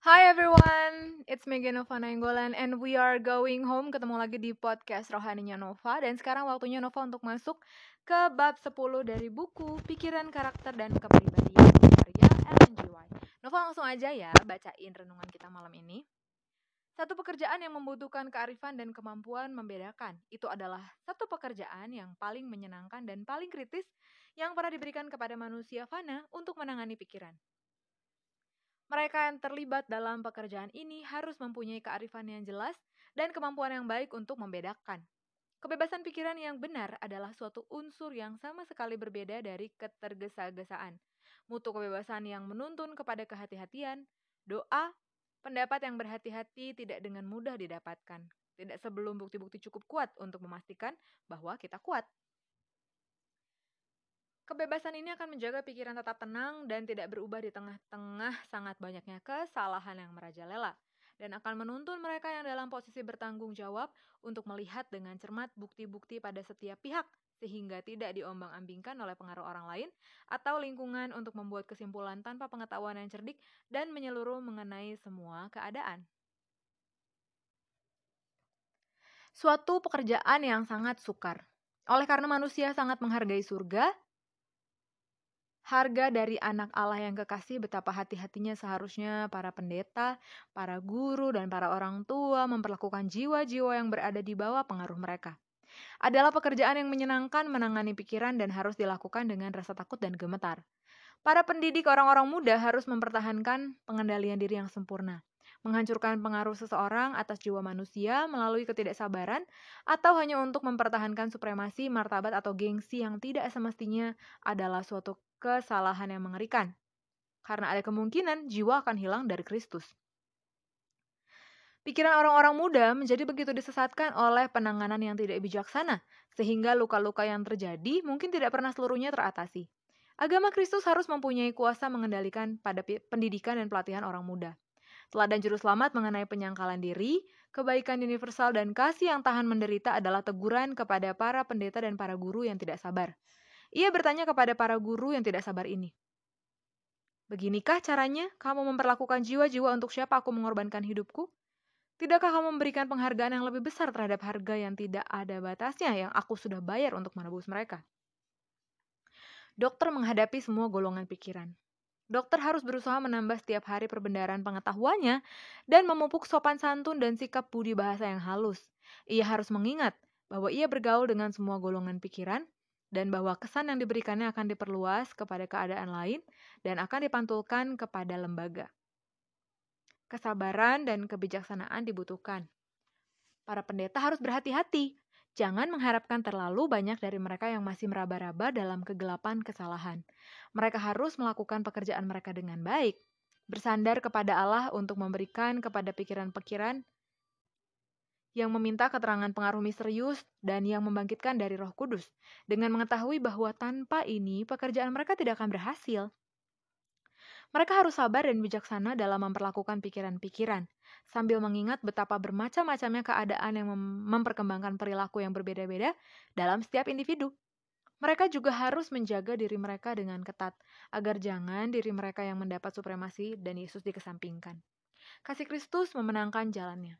Hi everyone, it's Megan Nova Nainggolan and we are going home ketemu lagi di podcast Rohaninya Nova dan sekarang waktunya Nova untuk masuk ke bab 10 dari buku Pikiran Karakter dan Kepribadian karya Ellen G. White. Nova langsung aja ya bacain renungan kita malam ini. Satu pekerjaan yang membutuhkan kearifan dan kemampuan membedakan. Itu adalah satu pekerjaan yang paling menyenangkan dan paling kritis yang pernah diberikan kepada manusia fana untuk menangani pikiran. Mereka yang terlibat dalam pekerjaan ini harus mempunyai kearifan yang jelas dan kemampuan yang baik untuk membedakan. Kebebasan pikiran yang benar adalah suatu unsur yang sama sekali berbeda dari ketergesa-gesaan. Mutu kebebasan yang menuntun kepada kehati-hatian, doa, pendapat yang berhati-hati tidak dengan mudah didapatkan. Tidak sebelum bukti-bukti cukup kuat untuk memastikan bahwa kita kuat. Kebebasan ini akan menjaga pikiran tetap tenang dan tidak berubah di tengah-tengah sangat banyaknya kesalahan yang merajalela dan akan menuntun mereka yang dalam posisi bertanggung jawab untuk melihat dengan cermat bukti-bukti pada setiap pihak sehingga tidak diombang-ambingkan oleh pengaruh orang lain atau lingkungan untuk membuat kesimpulan tanpa pengetahuan yang cerdik dan menyeluruh mengenai semua keadaan. Suatu pekerjaan yang sangat sukar. Oleh karena manusia sangat menghargai surga, harga dari anak Allah yang kekasih betapa hati-hatinya seharusnya para pendeta, para guru, dan para orang tua memperlakukan jiwa-jiwa yang berada di bawah pengaruh mereka. Adalah pekerjaan yang menyenangkan menangani pikiran dan harus dilakukan dengan rasa takut dan gemetar. Para pendidik orang-orang muda harus mempertahankan pengendalian diri yang sempurna, menghancurkan pengaruh seseorang atas jiwa manusia melalui ketidaksabaran, atau hanya untuk mempertahankan supremasi, martabat, atau gengsi yang tidak semestinya adalah suatu kesalahan yang mengerikan. Karena ada kemungkinan jiwa akan hilang dari Kristus. Pikiran orang-orang muda menjadi begitu disesatkan oleh penanganan yang tidak bijaksana, sehingga luka-luka yang terjadi mungkin tidak pernah seluruhnya teratasi. Agama Kristus harus mempunyai kuasa mengendalikan pada pendidikan dan pelatihan orang muda. Teladan juru selamat mengenai penyangkalan diri, kebaikan universal dan kasih yang tahan menderita adalah teguran kepada para pendeta dan para guru yang tidak sabar. Ia bertanya kepada para guru yang tidak sabar ini. Beginikah caranya kamu memperlakukan jiwa-jiwa untuk siapa aku mengorbankan hidupku? Tidakkah kamu memberikan penghargaan yang lebih besar terhadap harga yang tidak ada batasnya yang aku sudah bayar untuk menebus mereka? Dokter menghadapi semua golongan pikiran. Dokter harus berusaha menambah setiap hari perbendaharaan pengetahuannya dan memupuk sopan santun dan sikap budi bahasa yang halus. Ia harus mengingat bahwa ia bergaul dengan semua golongan pikiran dan bahwa kesan yang diberikannya akan diperluas kepada keadaan lain dan akan dipantulkan kepada lembaga. Kesabaran dan kebijaksanaan dibutuhkan. Para pendeta harus berhati-hati, jangan mengharapkan terlalu banyak dari mereka yang masih meraba-raba dalam kegelapan kesalahan. Mereka harus melakukan pekerjaan mereka dengan baik, bersandar kepada Allah untuk memberikan kepada pikiran-pikiran yang meminta keterangan pengaruh misterius dan yang membangkitkan dari Roh Kudus, dengan mengetahui bahwa tanpa ini pekerjaan mereka tidak akan berhasil. Mereka harus sabar dan bijaksana dalam memperlakukan pikiran-pikiran, sambil mengingat betapa bermacam-macamnya keadaan yang mem memperkembangkan perilaku yang berbeda-beda dalam setiap individu. Mereka juga harus menjaga diri mereka dengan ketat, agar jangan diri mereka yang mendapat supremasi dan Yesus dikesampingkan. Kasih Kristus memenangkan jalannya.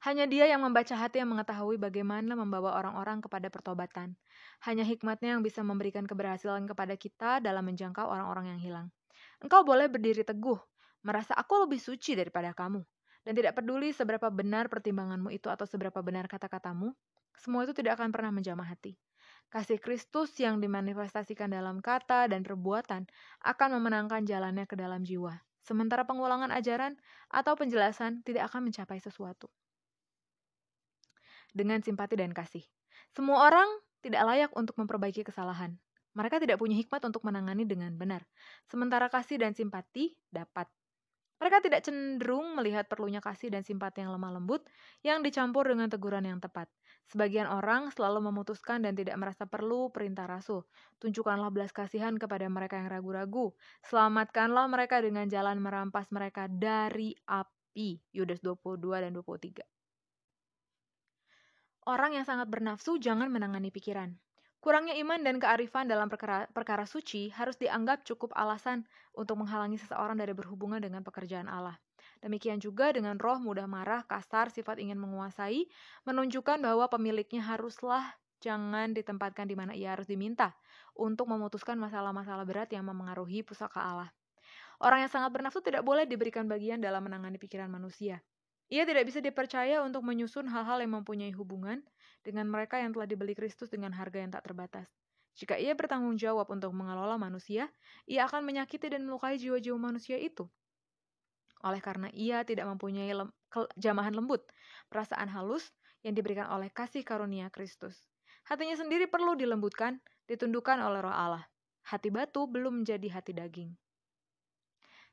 Hanya dia yang membaca hati yang mengetahui bagaimana membawa orang-orang kepada pertobatan. Hanya hikmatnya yang bisa memberikan keberhasilan kepada kita dalam menjangkau orang-orang yang hilang. Engkau boleh berdiri teguh, merasa aku lebih suci daripada kamu. Dan tidak peduli seberapa benar pertimbanganmu itu atau seberapa benar kata-katamu, semua itu tidak akan pernah menjamah hati. Kasih Kristus yang dimanifestasikan dalam kata dan perbuatan akan memenangkan jalannya ke dalam jiwa. Sementara pengulangan ajaran atau penjelasan tidak akan mencapai sesuatu dengan simpati dan kasih. Semua orang tidak layak untuk memperbaiki kesalahan. Mereka tidak punya hikmat untuk menangani dengan benar. Sementara kasih dan simpati dapat. Mereka tidak cenderung melihat perlunya kasih dan simpati yang lemah lembut yang dicampur dengan teguran yang tepat. Sebagian orang selalu memutuskan dan tidak merasa perlu perintah rasul. Tunjukkanlah belas kasihan kepada mereka yang ragu-ragu. Selamatkanlah mereka dengan jalan merampas mereka dari api. Yudas 22 dan 23. Orang yang sangat bernafsu jangan menangani pikiran. Kurangnya iman dan kearifan dalam perkara, perkara suci harus dianggap cukup alasan untuk menghalangi seseorang dari berhubungan dengan pekerjaan Allah. Demikian juga dengan roh mudah marah, kasar, sifat ingin menguasai, menunjukkan bahwa pemiliknya haruslah jangan ditempatkan di mana ia harus diminta untuk memutuskan masalah-masalah berat yang memengaruhi pusaka Allah. Orang yang sangat bernafsu tidak boleh diberikan bagian dalam menangani pikiran manusia. Ia tidak bisa dipercaya untuk menyusun hal-hal yang mempunyai hubungan dengan mereka yang telah dibeli Kristus dengan harga yang tak terbatas. Jika ia bertanggung jawab untuk mengelola manusia, ia akan menyakiti dan melukai jiwa-jiwa manusia itu. Oleh karena ia tidak mempunyai lem jamahan lembut, perasaan halus yang diberikan oleh kasih karunia Kristus. Hatinya sendiri perlu dilembutkan, ditundukkan oleh roh Allah. Hati batu belum menjadi hati daging.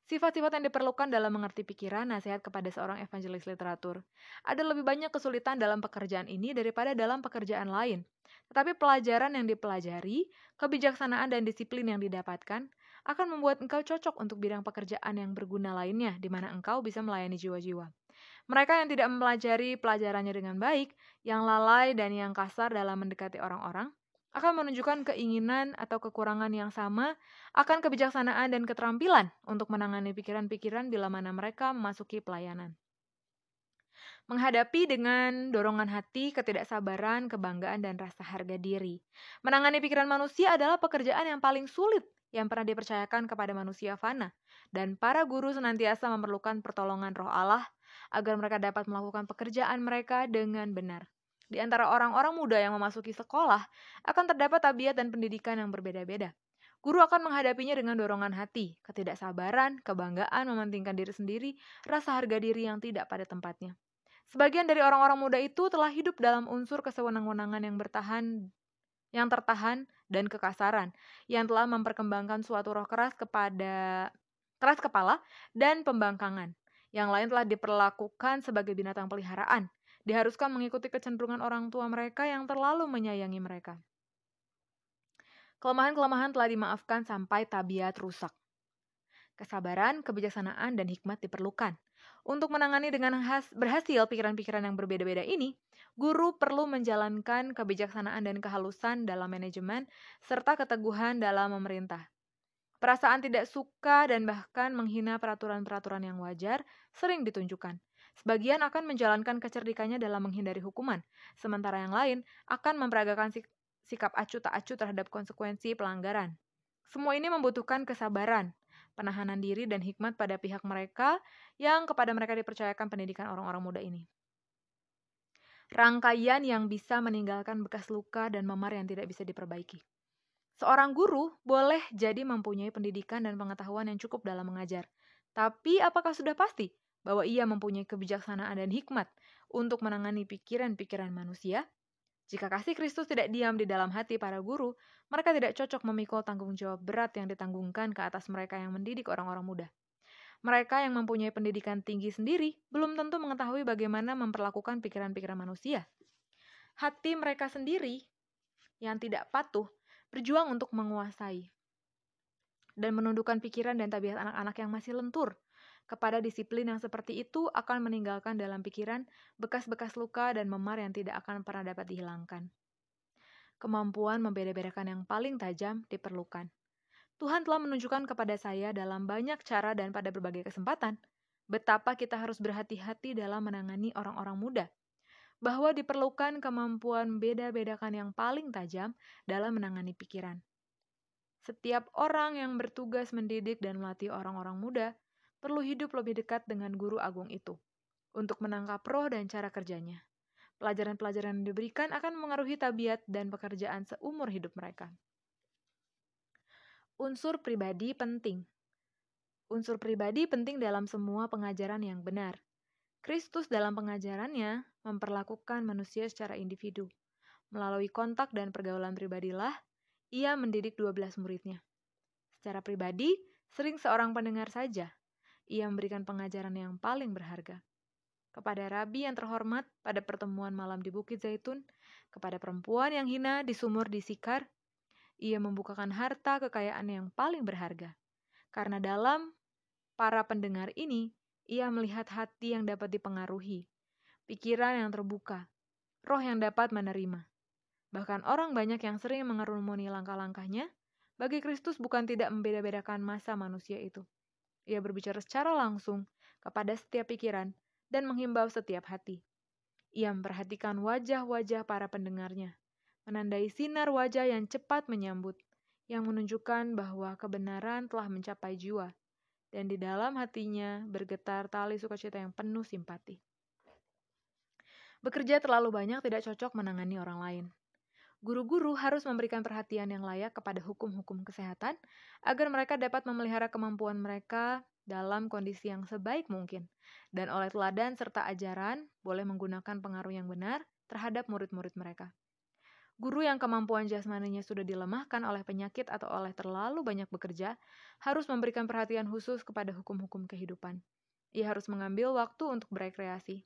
Sifat-sifat yang diperlukan dalam mengerti pikiran nasihat kepada seorang evangelis literatur. Ada lebih banyak kesulitan dalam pekerjaan ini daripada dalam pekerjaan lain. Tetapi pelajaran yang dipelajari, kebijaksanaan dan disiplin yang didapatkan akan membuat engkau cocok untuk bidang pekerjaan yang berguna lainnya di mana engkau bisa melayani jiwa-jiwa. Mereka yang tidak mempelajari pelajarannya dengan baik, yang lalai dan yang kasar dalam mendekati orang-orang, akan menunjukkan keinginan atau kekurangan yang sama akan kebijaksanaan dan keterampilan untuk menangani pikiran-pikiran bila mana mereka memasuki pelayanan. Menghadapi dengan dorongan hati, ketidaksabaran, kebanggaan, dan rasa harga diri. Menangani pikiran manusia adalah pekerjaan yang paling sulit yang pernah dipercayakan kepada manusia fana, dan para guru senantiasa memerlukan pertolongan roh Allah agar mereka dapat melakukan pekerjaan mereka dengan benar. Di antara orang-orang muda yang memasuki sekolah, akan terdapat tabiat dan pendidikan yang berbeda-beda. Guru akan menghadapinya dengan dorongan hati, ketidaksabaran, kebanggaan, mementingkan diri sendiri, rasa harga diri yang tidak pada tempatnya. Sebagian dari orang-orang muda itu telah hidup dalam unsur kesewenang-wenangan yang bertahan yang tertahan dan kekasaran yang telah memperkembangkan suatu roh keras kepada keras kepala dan pembangkangan. Yang lain telah diperlakukan sebagai binatang peliharaan diharuskan mengikuti kecenderungan orang tua mereka yang terlalu menyayangi mereka. Kelemahan-kelemahan telah dimaafkan sampai tabiat rusak. Kesabaran, kebijaksanaan, dan hikmat diperlukan. Untuk menangani dengan berhasil pikiran-pikiran yang berbeda-beda ini, guru perlu menjalankan kebijaksanaan dan kehalusan dalam manajemen, serta keteguhan dalam memerintah. Perasaan tidak suka dan bahkan menghina peraturan-peraturan yang wajar sering ditunjukkan. Sebagian akan menjalankan kecerdikannya dalam menghindari hukuman, sementara yang lain akan memperagakan sik sikap acuh tak acuh terhadap konsekuensi pelanggaran. Semua ini membutuhkan kesabaran, penahanan diri dan hikmat pada pihak mereka yang kepada mereka dipercayakan pendidikan orang-orang muda ini. Rangkaian yang bisa meninggalkan bekas luka dan memar yang tidak bisa diperbaiki. Seorang guru boleh jadi mempunyai pendidikan dan pengetahuan yang cukup dalam mengajar. Tapi apakah sudah pasti bahwa ia mempunyai kebijaksanaan dan hikmat untuk menangani pikiran-pikiran manusia? Jika kasih Kristus tidak diam di dalam hati para guru, mereka tidak cocok memikul tanggung jawab berat yang ditanggungkan ke atas mereka yang mendidik orang-orang muda. Mereka yang mempunyai pendidikan tinggi sendiri belum tentu mengetahui bagaimana memperlakukan pikiran-pikiran manusia. Hati mereka sendiri yang tidak patuh berjuang untuk menguasai dan menundukkan pikiran dan tabiat anak-anak yang masih lentur kepada disiplin yang seperti itu akan meninggalkan dalam pikiran bekas-bekas luka dan memar yang tidak akan pernah dapat dihilangkan. Kemampuan membeda-bedakan yang paling tajam diperlukan. Tuhan telah menunjukkan kepada saya dalam banyak cara dan pada berbagai kesempatan betapa kita harus berhati-hati dalam menangani orang-orang muda, bahwa diperlukan kemampuan beda-bedakan yang paling tajam dalam menangani pikiran. Setiap orang yang bertugas mendidik dan melatih orang-orang muda perlu hidup lebih dekat dengan guru agung itu untuk menangkap roh dan cara kerjanya. Pelajaran-pelajaran yang diberikan akan mengaruhi tabiat dan pekerjaan seumur hidup mereka. Unsur pribadi penting. Unsur pribadi penting dalam semua pengajaran yang benar. Kristus dalam pengajarannya memperlakukan manusia secara individu. Melalui kontak dan pergaulan pribadilah, ia mendidik 12 muridnya. Secara pribadi, sering seorang pendengar saja, ia memberikan pengajaran yang paling berharga. Kepada rabi yang terhormat pada pertemuan malam di Bukit Zaitun, kepada perempuan yang hina di sumur di Sikar, ia membukakan harta kekayaan yang paling berharga. Karena dalam para pendengar ini, ia melihat hati yang dapat dipengaruhi, pikiran yang terbuka, roh yang dapat menerima. Bahkan orang banyak yang sering mengerumuni langkah-langkahnya, bagi Kristus bukan tidak membeda-bedakan masa manusia itu. Ia berbicara secara langsung kepada setiap pikiran dan menghimbau setiap hati. Ia memperhatikan wajah-wajah para pendengarnya, menandai sinar wajah yang cepat menyambut, yang menunjukkan bahwa kebenaran telah mencapai jiwa, dan di dalam hatinya bergetar tali sukacita yang penuh simpati. Bekerja terlalu banyak tidak cocok menangani orang lain. Guru-guru harus memberikan perhatian yang layak kepada hukum-hukum kesehatan agar mereka dapat memelihara kemampuan mereka dalam kondisi yang sebaik mungkin, dan oleh teladan serta ajaran boleh menggunakan pengaruh yang benar terhadap murid-murid mereka. Guru yang kemampuan jasmaninya sudah dilemahkan oleh penyakit atau oleh terlalu banyak bekerja harus memberikan perhatian khusus kepada hukum-hukum kehidupan. Ia harus mengambil waktu untuk berekreasi.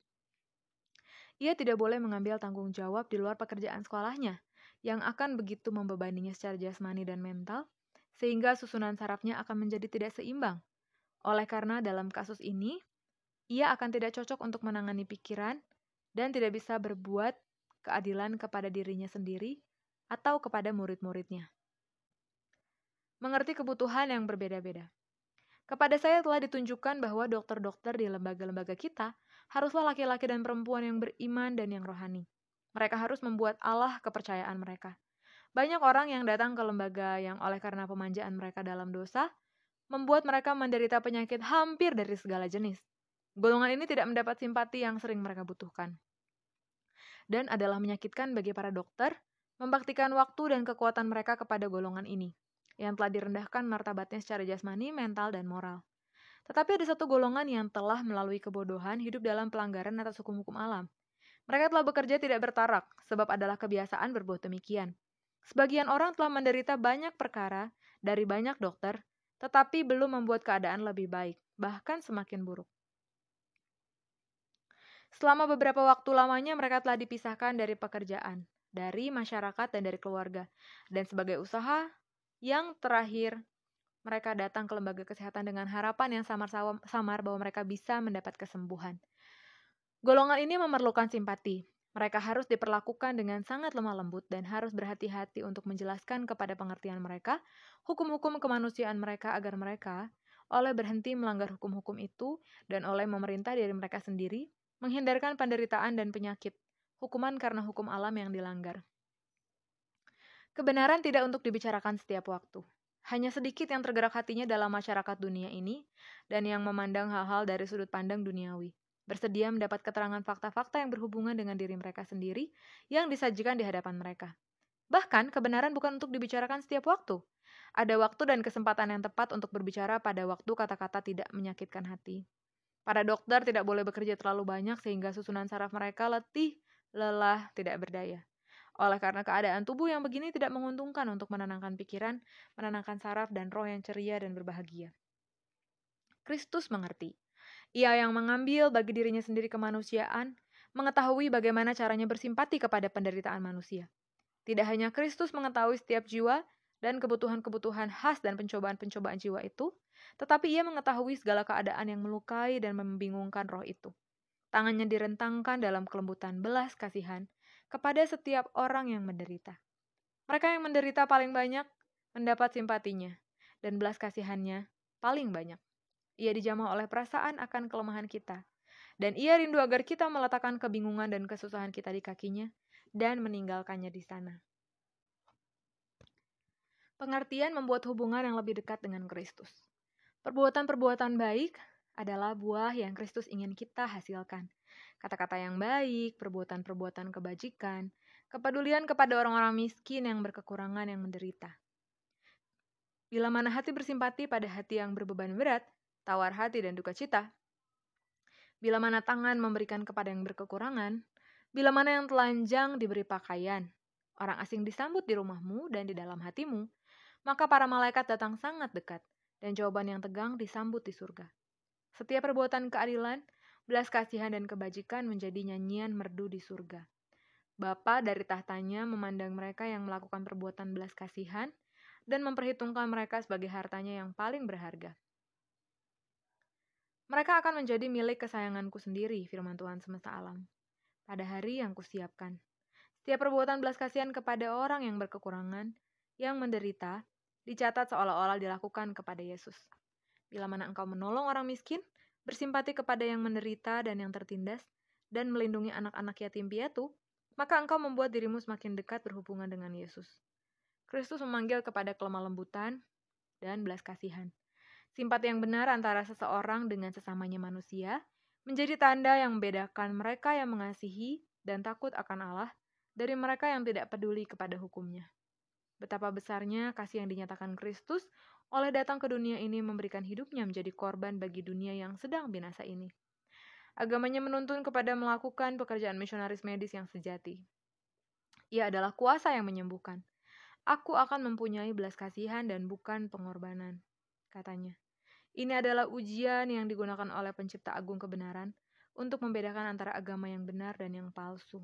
Ia tidak boleh mengambil tanggung jawab di luar pekerjaan sekolahnya, yang akan begitu membebaninya secara jasmani dan mental, sehingga susunan sarafnya akan menjadi tidak seimbang. Oleh karena dalam kasus ini, ia akan tidak cocok untuk menangani pikiran dan tidak bisa berbuat keadilan kepada dirinya sendiri atau kepada murid-muridnya. Mengerti kebutuhan yang berbeda-beda. Kepada saya telah ditunjukkan bahwa dokter-dokter di lembaga-lembaga kita haruslah laki-laki dan perempuan yang beriman dan yang rohani. Mereka harus membuat Allah kepercayaan mereka. Banyak orang yang datang ke lembaga yang oleh karena pemanjaan mereka dalam dosa, membuat mereka menderita penyakit hampir dari segala jenis. Golongan ini tidak mendapat simpati yang sering mereka butuhkan dan adalah menyakitkan bagi para dokter membaktikan waktu dan kekuatan mereka kepada golongan ini, yang telah direndahkan martabatnya secara jasmani, mental, dan moral. Tetapi ada satu golongan yang telah melalui kebodohan hidup dalam pelanggaran atas hukum-hukum alam. Mereka telah bekerja tidak bertarak, sebab adalah kebiasaan berbuat demikian. Sebagian orang telah menderita banyak perkara dari banyak dokter, tetapi belum membuat keadaan lebih baik, bahkan semakin buruk. Selama beberapa waktu lamanya mereka telah dipisahkan dari pekerjaan, dari masyarakat dan dari keluarga. Dan sebagai usaha yang terakhir, mereka datang ke lembaga kesehatan dengan harapan yang samar-samar bahwa mereka bisa mendapat kesembuhan. Golongan ini memerlukan simpati. Mereka harus diperlakukan dengan sangat lemah lembut dan harus berhati-hati untuk menjelaskan kepada pengertian mereka hukum-hukum kemanusiaan mereka agar mereka oleh berhenti melanggar hukum-hukum itu dan oleh memerintah diri mereka sendiri menghindarkan penderitaan dan penyakit, hukuman karena hukum alam yang dilanggar. Kebenaran tidak untuk dibicarakan setiap waktu. Hanya sedikit yang tergerak hatinya dalam masyarakat dunia ini dan yang memandang hal-hal dari sudut pandang duniawi. Bersedia mendapat keterangan fakta-fakta yang berhubungan dengan diri mereka sendiri yang disajikan di hadapan mereka. Bahkan, kebenaran bukan untuk dibicarakan setiap waktu. Ada waktu dan kesempatan yang tepat untuk berbicara pada waktu kata-kata tidak menyakitkan hati. Para dokter tidak boleh bekerja terlalu banyak sehingga susunan saraf mereka letih, lelah, tidak berdaya. Oleh karena keadaan tubuh yang begini tidak menguntungkan untuk menenangkan pikiran, menenangkan saraf dan roh yang ceria dan berbahagia. Kristus mengerti. Ia yang mengambil bagi dirinya sendiri kemanusiaan, mengetahui bagaimana caranya bersimpati kepada penderitaan manusia. Tidak hanya Kristus mengetahui setiap jiwa dan kebutuhan-kebutuhan khas dan pencobaan-pencobaan jiwa itu, tetapi ia mengetahui segala keadaan yang melukai dan membingungkan roh itu. Tangannya direntangkan dalam kelembutan belas kasihan kepada setiap orang yang menderita. Mereka yang menderita paling banyak mendapat simpatinya, dan belas kasihannya paling banyak. Ia dijamah oleh perasaan akan kelemahan kita, dan ia rindu agar kita meletakkan kebingungan dan kesusahan kita di kakinya dan meninggalkannya di sana. Pengertian membuat hubungan yang lebih dekat dengan Kristus. Perbuatan-perbuatan baik adalah buah yang Kristus ingin kita hasilkan. Kata-kata yang baik, perbuatan-perbuatan kebajikan, kepedulian kepada orang-orang miskin yang berkekurangan yang menderita. Bila mana hati bersimpati pada hati yang berbeban berat, tawar hati dan duka cita. Bila mana tangan memberikan kepada yang berkekurangan, bila mana yang telanjang diberi pakaian, orang asing disambut di rumahmu dan di dalam hatimu, maka para malaikat datang sangat dekat dan jawaban yang tegang disambut di surga. Setiap perbuatan keadilan, belas kasihan dan kebajikan menjadi nyanyian merdu di surga. Bapa dari tahtanya memandang mereka yang melakukan perbuatan belas kasihan dan memperhitungkan mereka sebagai hartanya yang paling berharga. Mereka akan menjadi milik kesayanganku sendiri, firman Tuhan semesta alam. Pada hari yang kusiapkan, Setiap perbuatan belas kasihan kepada orang yang berkekurangan, yang menderita, dicatat seolah-olah dilakukan kepada Yesus. Bila mana engkau menolong orang miskin, bersimpati kepada yang menderita dan yang tertindas, dan melindungi anak-anak yatim piatu, maka engkau membuat dirimu semakin dekat berhubungan dengan Yesus. Kristus memanggil kepada kelemah lembutan dan belas kasihan. Simpati yang benar antara seseorang dengan sesamanya manusia menjadi tanda yang membedakan mereka yang mengasihi dan takut akan Allah dari mereka yang tidak peduli kepada hukumnya. Betapa besarnya kasih yang dinyatakan Kristus oleh datang ke dunia ini memberikan hidupnya menjadi korban bagi dunia yang sedang binasa ini. Agamanya menuntun kepada melakukan pekerjaan misionaris medis yang sejati. Ia adalah kuasa yang menyembuhkan. Aku akan mempunyai belas kasihan dan bukan pengorbanan, katanya. Ini adalah ujian yang digunakan oleh pencipta agung kebenaran untuk membedakan antara agama yang benar dan yang palsu.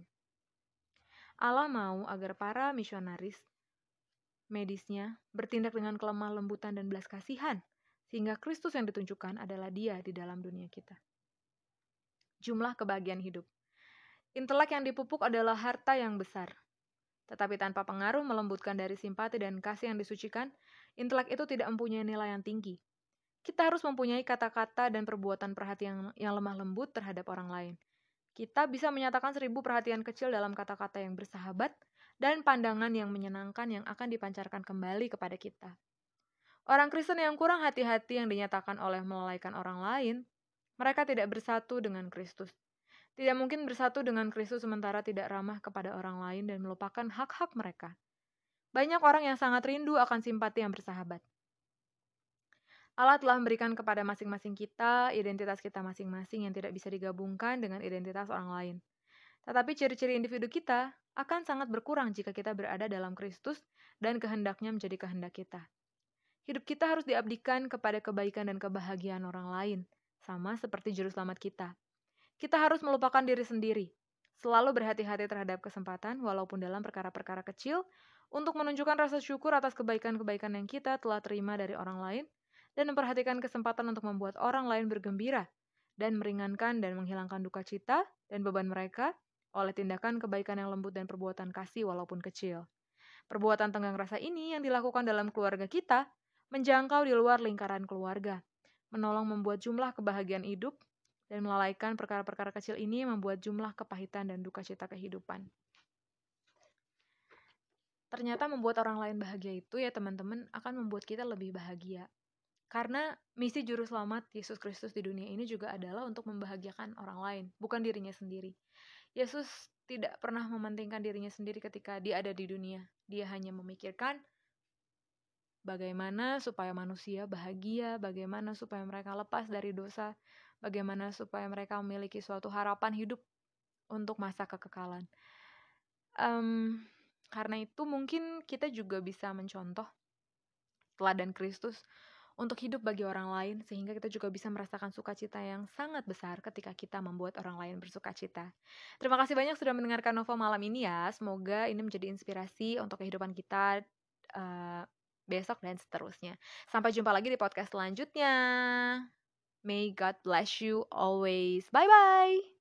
Allah mau agar para misionaris medisnya bertindak dengan kelemah lembutan dan belas kasihan, sehingga Kristus yang ditunjukkan adalah dia di dalam dunia kita. Jumlah kebahagiaan hidup. Intelek yang dipupuk adalah harta yang besar. Tetapi tanpa pengaruh melembutkan dari simpati dan kasih yang disucikan, intelek itu tidak mempunyai nilai yang tinggi. Kita harus mempunyai kata-kata dan perbuatan perhatian yang lemah lembut terhadap orang lain. Kita bisa menyatakan seribu perhatian kecil dalam kata-kata yang bersahabat, dan pandangan yang menyenangkan yang akan dipancarkan kembali kepada kita. Orang Kristen yang kurang hati-hati yang dinyatakan oleh melalaikan orang lain, mereka tidak bersatu dengan Kristus. Tidak mungkin bersatu dengan Kristus sementara tidak ramah kepada orang lain dan melupakan hak-hak mereka. Banyak orang yang sangat rindu akan simpati yang bersahabat. Allah telah memberikan kepada masing-masing kita identitas kita masing-masing yang tidak bisa digabungkan dengan identitas orang lain. Tetapi ciri-ciri individu kita akan sangat berkurang jika kita berada dalam Kristus dan kehendaknya menjadi kehendak kita. Hidup kita harus diabdikan kepada kebaikan dan kebahagiaan orang lain, sama seperti juru selamat kita. Kita harus melupakan diri sendiri, selalu berhati-hati terhadap kesempatan walaupun dalam perkara-perkara kecil, untuk menunjukkan rasa syukur atas kebaikan-kebaikan yang kita telah terima dari orang lain, dan memperhatikan kesempatan untuk membuat orang lain bergembira, dan meringankan dan menghilangkan duka cita dan beban mereka oleh tindakan kebaikan yang lembut dan perbuatan kasih walaupun kecil. Perbuatan tenggang rasa ini yang dilakukan dalam keluarga kita menjangkau di luar lingkaran keluarga, menolong membuat jumlah kebahagiaan hidup, dan melalaikan perkara-perkara kecil ini membuat jumlah kepahitan dan duka cita kehidupan. Ternyata membuat orang lain bahagia itu ya teman-teman akan membuat kita lebih bahagia. Karena misi juru selamat Yesus Kristus di dunia ini juga adalah untuk membahagiakan orang lain, bukan dirinya sendiri. Yesus tidak pernah mementingkan dirinya sendiri ketika dia ada di dunia. Dia hanya memikirkan bagaimana supaya manusia bahagia, bagaimana supaya mereka lepas dari dosa, bagaimana supaya mereka memiliki suatu harapan hidup untuk masa kekekalan. Um, karena itu mungkin kita juga bisa mencontoh teladan Kristus untuk hidup bagi orang lain sehingga kita juga bisa merasakan sukacita yang sangat besar ketika kita membuat orang lain bersukacita. Terima kasih banyak sudah mendengarkan Nova malam ini ya. Semoga ini menjadi inspirasi untuk kehidupan kita uh, besok dan seterusnya. Sampai jumpa lagi di podcast selanjutnya. May God bless you always. Bye bye.